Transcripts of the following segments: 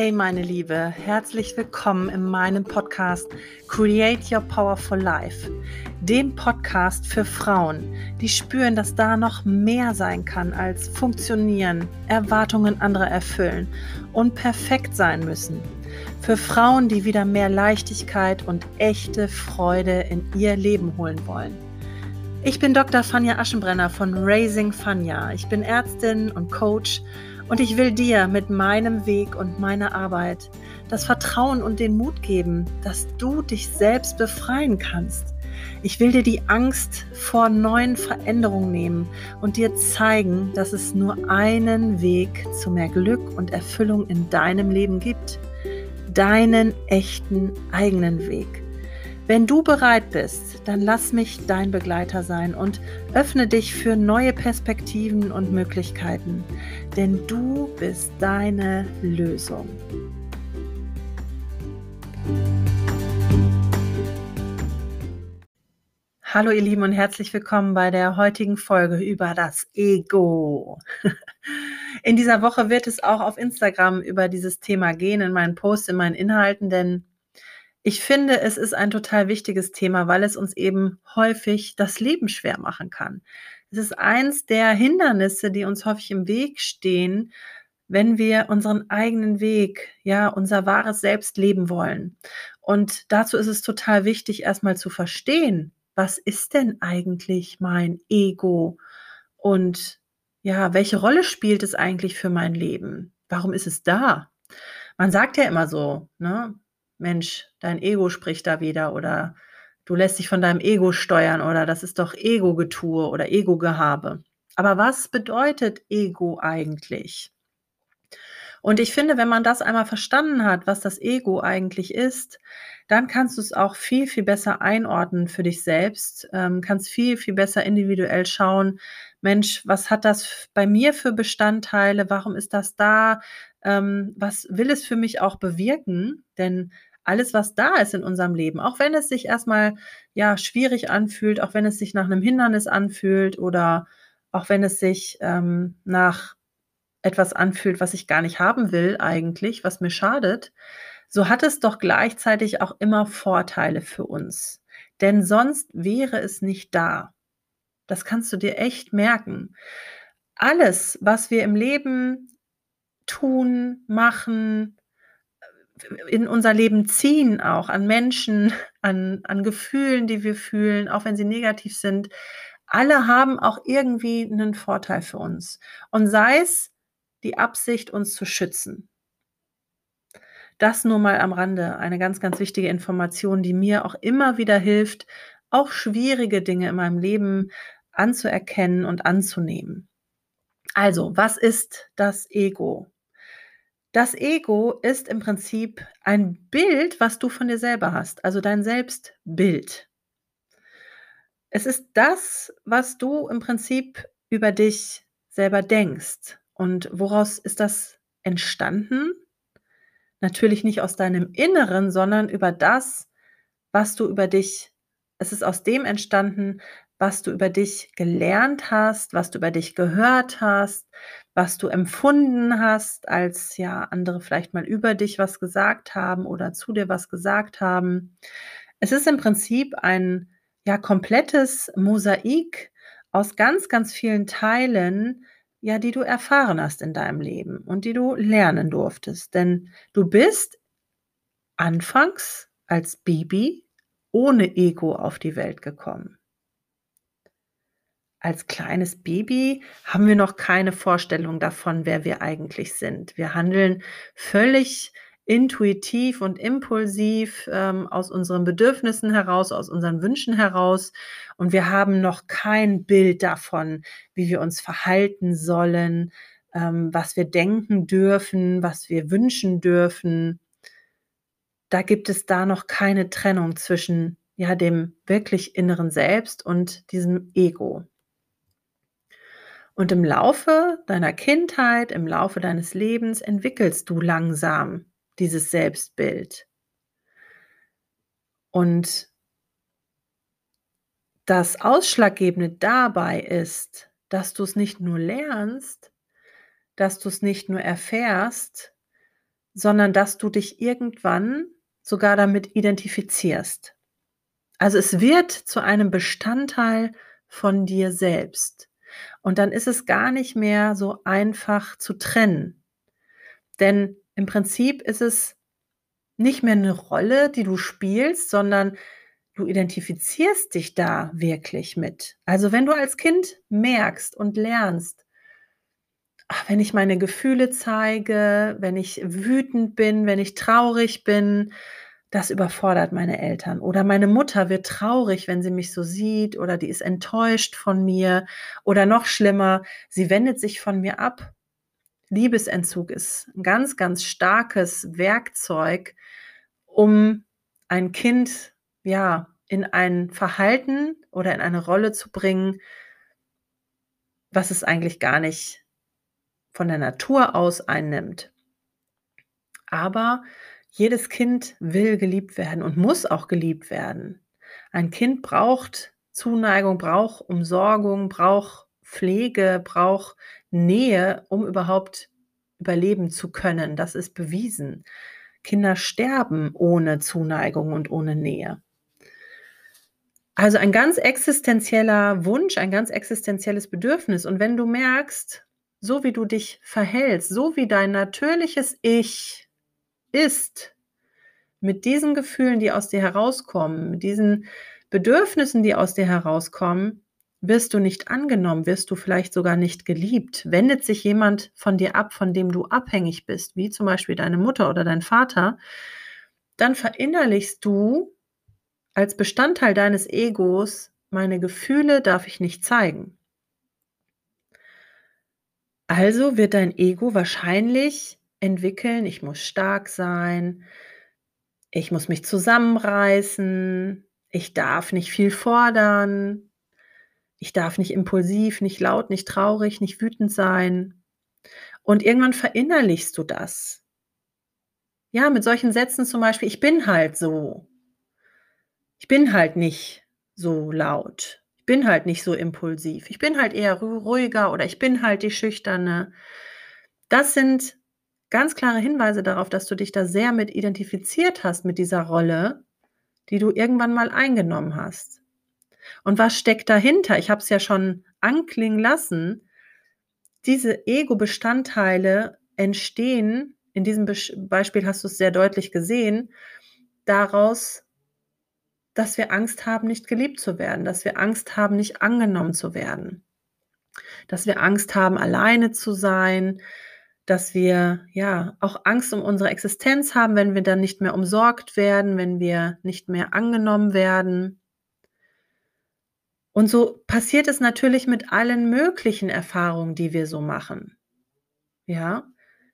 Hey meine Liebe, herzlich willkommen in meinem Podcast Create Your Powerful Life, dem Podcast für Frauen, die spüren, dass da noch mehr sein kann als funktionieren, Erwartungen anderer erfüllen und perfekt sein müssen. Für Frauen, die wieder mehr Leichtigkeit und echte Freude in ihr Leben holen wollen. Ich bin Dr. Fanja Aschenbrenner von Raising Fanja. Ich bin Ärztin und Coach und ich will dir mit meinem Weg und meiner Arbeit das Vertrauen und den Mut geben, dass du dich selbst befreien kannst. Ich will dir die Angst vor neuen Veränderungen nehmen und dir zeigen, dass es nur einen Weg zu mehr Glück und Erfüllung in deinem Leben gibt. Deinen echten eigenen Weg. Wenn du bereit bist, dann lass mich dein Begleiter sein und öffne dich für neue Perspektiven und Möglichkeiten, denn du bist deine Lösung. Hallo ihr Lieben und herzlich willkommen bei der heutigen Folge über das Ego. In dieser Woche wird es auch auf Instagram über dieses Thema gehen, in meinen Posts, in meinen Inhalten, denn ich finde, es ist ein total wichtiges Thema, weil es uns eben häufig das Leben schwer machen kann. Es ist eins der Hindernisse, die uns häufig im Weg stehen, wenn wir unseren eigenen Weg, ja, unser wahres Selbst leben wollen. Und dazu ist es total wichtig, erstmal zu verstehen, was ist denn eigentlich mein Ego und ja, welche Rolle spielt es eigentlich für mein Leben? Warum ist es da? Man sagt ja immer so, ne, Mensch, dein Ego spricht da wieder oder du lässt dich von deinem Ego steuern oder das ist doch Ego-Getue oder Ego-Gehabe. Aber was bedeutet Ego eigentlich? Und ich finde, wenn man das einmal verstanden hat, was das Ego eigentlich ist, dann kannst du es auch viel, viel besser einordnen für dich selbst, ähm, kannst viel, viel besser individuell schauen, Mensch, was hat das bei mir für Bestandteile? Warum ist das da? Ähm, was will es für mich auch bewirken? Denn alles, was da ist in unserem Leben, auch wenn es sich erstmal ja schwierig anfühlt, auch wenn es sich nach einem Hindernis anfühlt oder auch wenn es sich ähm, nach etwas anfühlt, was ich gar nicht haben will eigentlich, was mir schadet, so hat es doch gleichzeitig auch immer Vorteile für uns. Denn sonst wäre es nicht da. Das kannst du dir echt merken. Alles, was wir im Leben tun, machen, in unser Leben ziehen, auch an Menschen, an, an Gefühlen, die wir fühlen, auch wenn sie negativ sind, alle haben auch irgendwie einen Vorteil für uns. Und sei es die Absicht, uns zu schützen. Das nur mal am Rande, eine ganz, ganz wichtige Information, die mir auch immer wieder hilft, auch schwierige Dinge in meinem Leben anzuerkennen und anzunehmen. Also, was ist das Ego? Das Ego ist im Prinzip ein Bild, was du von dir selber hast, also dein Selbstbild. Es ist das, was du im Prinzip über dich selber denkst. Und woraus ist das entstanden? Natürlich nicht aus deinem Inneren, sondern über das, was du über dich, es ist aus dem entstanden, was du über dich gelernt hast, was du über dich gehört hast, was du empfunden hast, als ja andere vielleicht mal über dich was gesagt haben oder zu dir was gesagt haben. Es ist im Prinzip ein ja komplettes Mosaik aus ganz, ganz vielen Teilen, ja, die du erfahren hast in deinem Leben und die du lernen durftest. Denn du bist anfangs als Baby ohne Ego auf die Welt gekommen als kleines Baby haben wir noch keine Vorstellung davon, wer wir eigentlich sind. Wir handeln völlig intuitiv und impulsiv ähm, aus unseren Bedürfnissen heraus, aus unseren Wünschen heraus. Und wir haben noch kein Bild davon, wie wir uns verhalten sollen, ähm, was wir denken dürfen, was wir wünschen dürfen. Da gibt es da noch keine Trennung zwischen ja dem wirklich inneren Selbst und diesem Ego. Und im Laufe deiner Kindheit, im Laufe deines Lebens entwickelst du langsam dieses Selbstbild. Und das Ausschlaggebende dabei ist, dass du es nicht nur lernst, dass du es nicht nur erfährst, sondern dass du dich irgendwann sogar damit identifizierst. Also es wird zu einem Bestandteil von dir selbst. Und dann ist es gar nicht mehr so einfach zu trennen. Denn im Prinzip ist es nicht mehr eine Rolle, die du spielst, sondern du identifizierst dich da wirklich mit. Also wenn du als Kind merkst und lernst, ach, wenn ich meine Gefühle zeige, wenn ich wütend bin, wenn ich traurig bin, das überfordert meine Eltern. Oder meine Mutter wird traurig, wenn sie mich so sieht, oder die ist enttäuscht von mir. Oder noch schlimmer, sie wendet sich von mir ab. Liebesentzug ist ein ganz, ganz starkes Werkzeug, um ein Kind ja in ein Verhalten oder in eine Rolle zu bringen, was es eigentlich gar nicht von der Natur aus einnimmt. Aber jedes Kind will geliebt werden und muss auch geliebt werden. Ein Kind braucht Zuneigung, braucht Umsorgung, braucht Pflege, braucht Nähe, um überhaupt überleben zu können. Das ist bewiesen. Kinder sterben ohne Zuneigung und ohne Nähe. Also ein ganz existenzieller Wunsch, ein ganz existenzielles Bedürfnis. Und wenn du merkst, so wie du dich verhältst, so wie dein natürliches Ich ist, mit diesen Gefühlen, die aus dir herauskommen, mit diesen Bedürfnissen, die aus dir herauskommen, wirst du nicht angenommen, wirst du vielleicht sogar nicht geliebt. Wendet sich jemand von dir ab, von dem du abhängig bist, wie zum Beispiel deine Mutter oder dein Vater, dann verinnerlichst du als Bestandteil deines Egos, meine Gefühle darf ich nicht zeigen. Also wird dein Ego wahrscheinlich entwickeln, ich muss stark sein, ich muss mich zusammenreißen, ich darf nicht viel fordern, ich darf nicht impulsiv, nicht laut, nicht traurig, nicht wütend sein. Und irgendwann verinnerlichst du das. Ja, mit solchen Sätzen zum Beispiel, ich bin halt so. Ich bin halt nicht so laut. Ich bin halt nicht so impulsiv. Ich bin halt eher ruhiger oder ich bin halt die Schüchterne. Das sind ganz klare Hinweise darauf, dass du dich da sehr mit identifiziert hast mit dieser Rolle, die du irgendwann mal eingenommen hast. Und was steckt dahinter? Ich habe es ja schon anklingen lassen. Diese Ego-Bestandteile entstehen, in diesem Be Beispiel hast du es sehr deutlich gesehen, daraus, dass wir Angst haben, nicht geliebt zu werden, dass wir Angst haben, nicht angenommen zu werden, dass wir Angst haben, alleine zu sein, dass wir ja auch Angst um unsere Existenz haben, wenn wir dann nicht mehr umsorgt werden, wenn wir nicht mehr angenommen werden. Und so passiert es natürlich mit allen möglichen Erfahrungen, die wir so machen. Ja,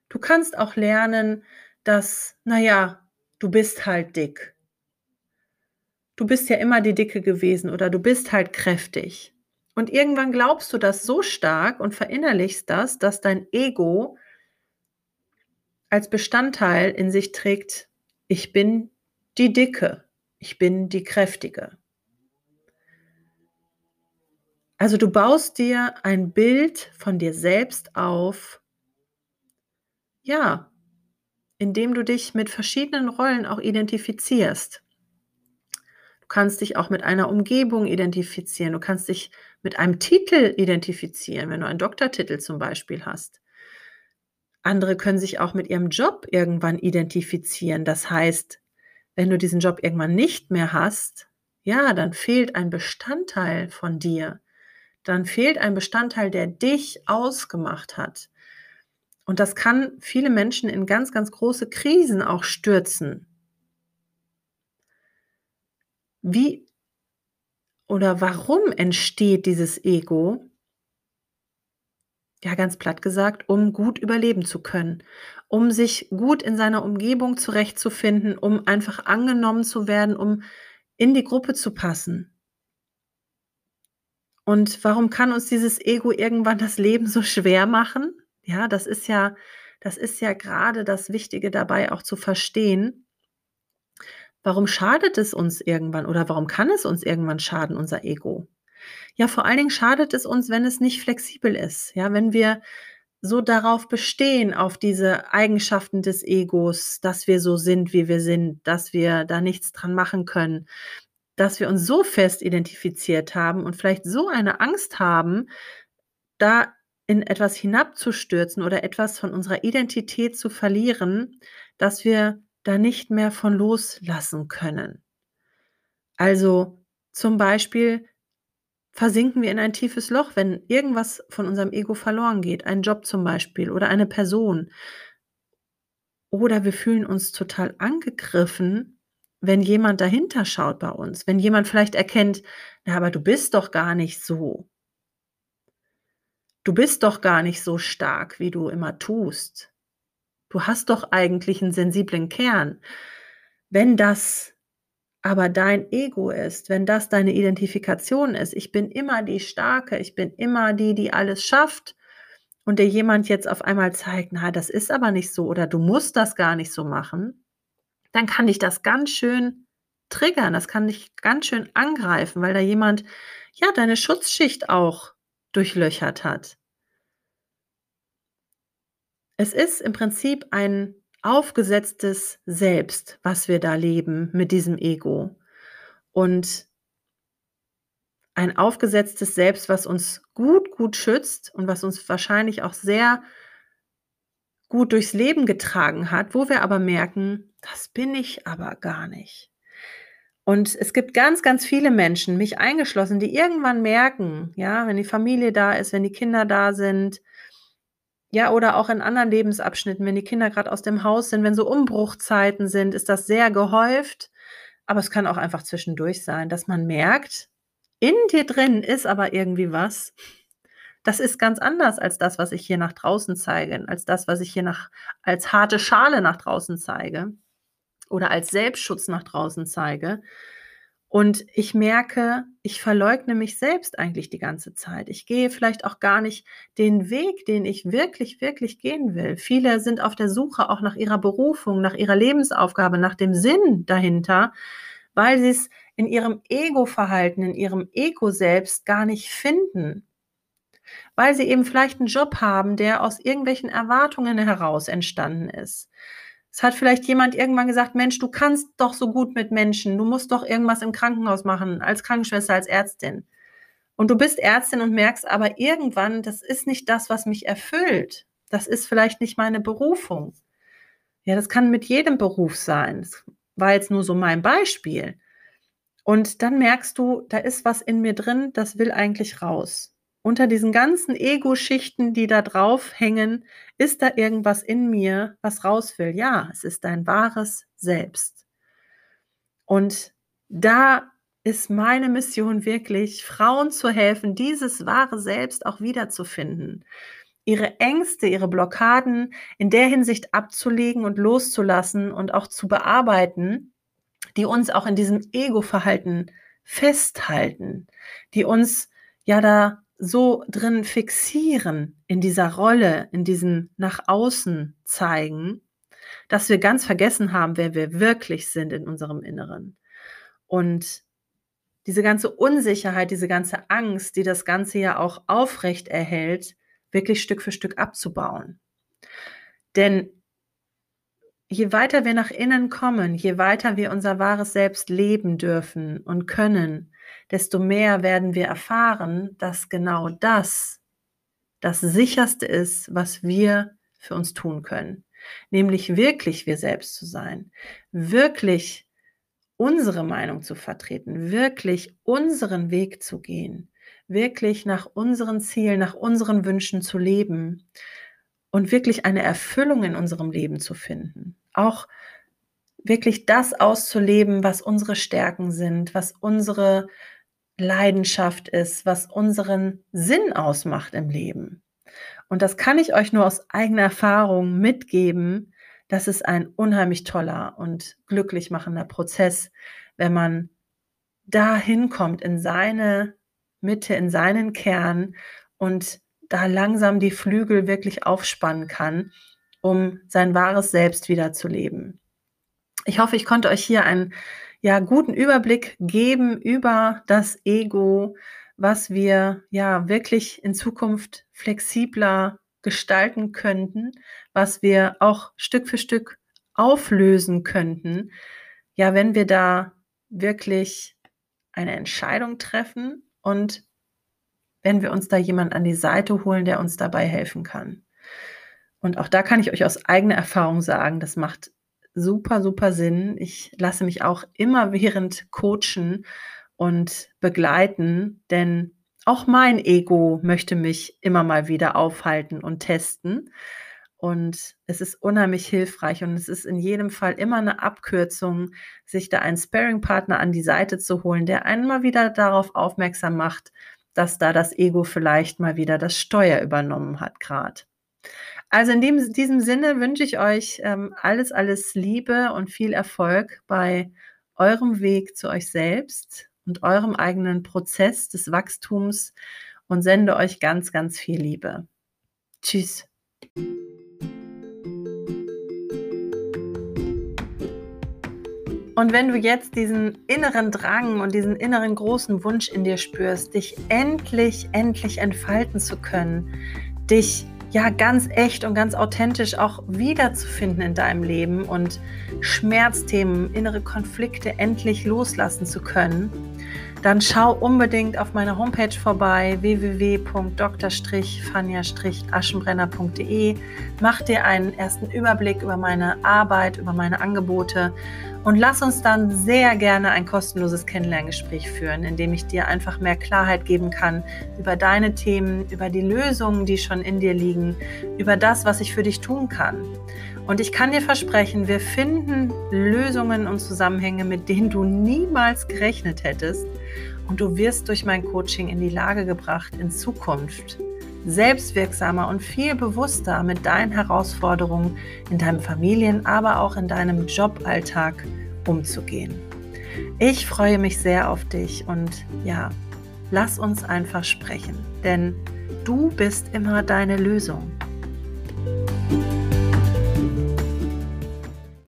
du kannst auch lernen, dass, naja, du bist halt dick. Du bist ja immer die Dicke gewesen oder du bist halt kräftig. Und irgendwann glaubst du das so stark und verinnerlichst das, dass dein Ego als Bestandteil in sich trägt, ich bin die Dicke, ich bin die Kräftige. Also du baust dir ein Bild von dir selbst auf, ja, indem du dich mit verschiedenen Rollen auch identifizierst. Du kannst dich auch mit einer Umgebung identifizieren, du kannst dich mit einem Titel identifizieren, wenn du einen Doktortitel zum Beispiel hast. Andere können sich auch mit ihrem Job irgendwann identifizieren. Das heißt, wenn du diesen Job irgendwann nicht mehr hast, ja, dann fehlt ein Bestandteil von dir. Dann fehlt ein Bestandteil, der dich ausgemacht hat. Und das kann viele Menschen in ganz, ganz große Krisen auch stürzen. Wie oder warum entsteht dieses Ego? Ja ganz platt gesagt, um gut überleben zu können, um sich gut in seiner Umgebung zurechtzufinden, um einfach angenommen zu werden, um in die Gruppe zu passen. Und warum kann uns dieses Ego irgendwann das Leben so schwer machen? Ja, das ist ja, das ist ja gerade das Wichtige dabei auch zu verstehen. Warum schadet es uns irgendwann oder warum kann es uns irgendwann schaden, unser Ego? Ja, vor allen Dingen schadet es uns, wenn es nicht flexibel ist. Ja, wenn wir so darauf bestehen, auf diese Eigenschaften des Egos, dass wir so sind, wie wir sind, dass wir da nichts dran machen können, dass wir uns so fest identifiziert haben und vielleicht so eine Angst haben, da in etwas hinabzustürzen oder etwas von unserer Identität zu verlieren, dass wir da nicht mehr von loslassen können. Also zum Beispiel versinken wir in ein tiefes Loch, wenn irgendwas von unserem Ego verloren geht, ein Job zum Beispiel oder eine Person. Oder wir fühlen uns total angegriffen, wenn jemand dahinter schaut bei uns, wenn jemand vielleicht erkennt, na, aber du bist doch gar nicht so. Du bist doch gar nicht so stark, wie du immer tust. Du hast doch eigentlich einen sensiblen Kern. Wenn das aber dein Ego ist, wenn das deine Identifikation ist, ich bin immer die Starke, ich bin immer die, die alles schafft, und dir jemand jetzt auf einmal zeigt, na, das ist aber nicht so oder du musst das gar nicht so machen, dann kann dich das ganz schön triggern, das kann dich ganz schön angreifen, weil da jemand ja deine Schutzschicht auch durchlöchert hat. Es ist im Prinzip ein aufgesetztes Selbst, was wir da leben mit diesem Ego. Und ein aufgesetztes Selbst, was uns gut, gut schützt und was uns wahrscheinlich auch sehr gut durchs Leben getragen hat, wo wir aber merken, das bin ich aber gar nicht. Und es gibt ganz, ganz viele Menschen, mich eingeschlossen, die irgendwann merken, ja, wenn die Familie da ist, wenn die Kinder da sind, ja, oder auch in anderen Lebensabschnitten, wenn die Kinder gerade aus dem Haus sind, wenn so Umbruchzeiten sind, ist das sehr gehäuft. Aber es kann auch einfach zwischendurch sein, dass man merkt, in dir drin ist aber irgendwie was. Das ist ganz anders als das, was ich hier nach draußen zeige, als das, was ich hier nach, als harte Schale nach draußen zeige oder als Selbstschutz nach draußen zeige. Und ich merke, ich verleugne mich selbst eigentlich die ganze Zeit. Ich gehe vielleicht auch gar nicht den Weg, den ich wirklich, wirklich gehen will. Viele sind auf der Suche auch nach ihrer Berufung, nach ihrer Lebensaufgabe, nach dem Sinn dahinter, weil sie es in ihrem Ego-Verhalten, in ihrem Ego-Selbst gar nicht finden. Weil sie eben vielleicht einen Job haben, der aus irgendwelchen Erwartungen heraus entstanden ist es hat vielleicht jemand irgendwann gesagt, Mensch, du kannst doch so gut mit Menschen, du musst doch irgendwas im Krankenhaus machen, als Krankenschwester, als Ärztin. Und du bist Ärztin und merkst aber irgendwann, das ist nicht das, was mich erfüllt. Das ist vielleicht nicht meine Berufung. Ja, das kann mit jedem Beruf sein. Das war jetzt nur so mein Beispiel. Und dann merkst du, da ist was in mir drin, das will eigentlich raus unter diesen ganzen Ego-Schichten, die da drauf hängen, ist da irgendwas in mir, was raus will. Ja, es ist dein wahres Selbst. Und da ist meine Mission wirklich, Frauen zu helfen, dieses wahre Selbst auch wiederzufinden. Ihre Ängste, ihre Blockaden in der Hinsicht abzulegen und loszulassen und auch zu bearbeiten, die uns auch in diesem Ego-Verhalten festhalten, die uns ja da so drin fixieren in dieser Rolle, in diesem nach außen zeigen, dass wir ganz vergessen haben, wer wir wirklich sind in unserem Inneren. Und diese ganze Unsicherheit, diese ganze Angst, die das Ganze ja auch aufrecht erhält, wirklich Stück für Stück abzubauen. Denn je weiter wir nach innen kommen, je weiter wir unser wahres Selbst leben dürfen und können, desto mehr werden wir erfahren, dass genau das das sicherste ist, was wir für uns tun können. Nämlich wirklich wir selbst zu sein, wirklich unsere Meinung zu vertreten, wirklich unseren Weg zu gehen, wirklich nach unseren Zielen, nach unseren Wünschen zu leben und wirklich eine Erfüllung in unserem Leben zu finden. Auch wirklich das auszuleben, was unsere Stärken sind, was unsere Leidenschaft ist, was unseren Sinn ausmacht im Leben. Und das kann ich euch nur aus eigener Erfahrung mitgeben. Das ist ein unheimlich toller und glücklich machender Prozess, wenn man da hinkommt in seine Mitte, in seinen Kern und da langsam die Flügel wirklich aufspannen kann, um sein wahres Selbst wieder zu leben. Ich hoffe, ich konnte euch hier einen ja, guten Überblick geben über das Ego, was wir ja wirklich in Zukunft flexibler gestalten könnten, was wir auch Stück für Stück auflösen könnten, ja, wenn wir da wirklich eine Entscheidung treffen und wenn wir uns da jemand an die Seite holen, der uns dabei helfen kann. Und auch da kann ich euch aus eigener Erfahrung sagen, das macht super, super Sinn. Ich lasse mich auch immer während coachen und begleiten, denn auch mein Ego möchte mich immer mal wieder aufhalten und testen. Und es ist unheimlich hilfreich und es ist in jedem Fall immer eine Abkürzung, sich da einen Sparing-Partner an die Seite zu holen, der einen mal wieder darauf aufmerksam macht, dass da das Ego vielleicht mal wieder das Steuer übernommen hat gerade. Also in dem, diesem Sinne wünsche ich euch ähm, alles, alles Liebe und viel Erfolg bei eurem Weg zu euch selbst und eurem eigenen Prozess des Wachstums und sende euch ganz, ganz viel Liebe. Tschüss. Und wenn du jetzt diesen inneren Drang und diesen inneren großen Wunsch in dir spürst, dich endlich, endlich entfalten zu können, dich ja ganz echt und ganz authentisch auch wiederzufinden in deinem Leben und Schmerzthemen, innere Konflikte endlich loslassen zu können, dann schau unbedingt auf meiner Homepage vorbei www.dr-fania-aschenbrenner.de. Mach dir einen ersten Überblick über meine Arbeit, über meine Angebote und lass uns dann sehr gerne ein kostenloses Kennenlerngespräch führen, in dem ich dir einfach mehr Klarheit geben kann über deine Themen, über die Lösungen, die schon in dir liegen, über das, was ich für dich tun kann. Und ich kann dir versprechen, wir finden Lösungen und Zusammenhänge, mit denen du niemals gerechnet hättest. Und du wirst durch mein Coaching in die Lage gebracht, in Zukunft selbstwirksamer und viel bewusster mit deinen Herausforderungen in deinem Familien, aber auch in deinem Joballtag umzugehen. Ich freue mich sehr auf dich und ja, lass uns einfach sprechen, denn du bist immer deine Lösung.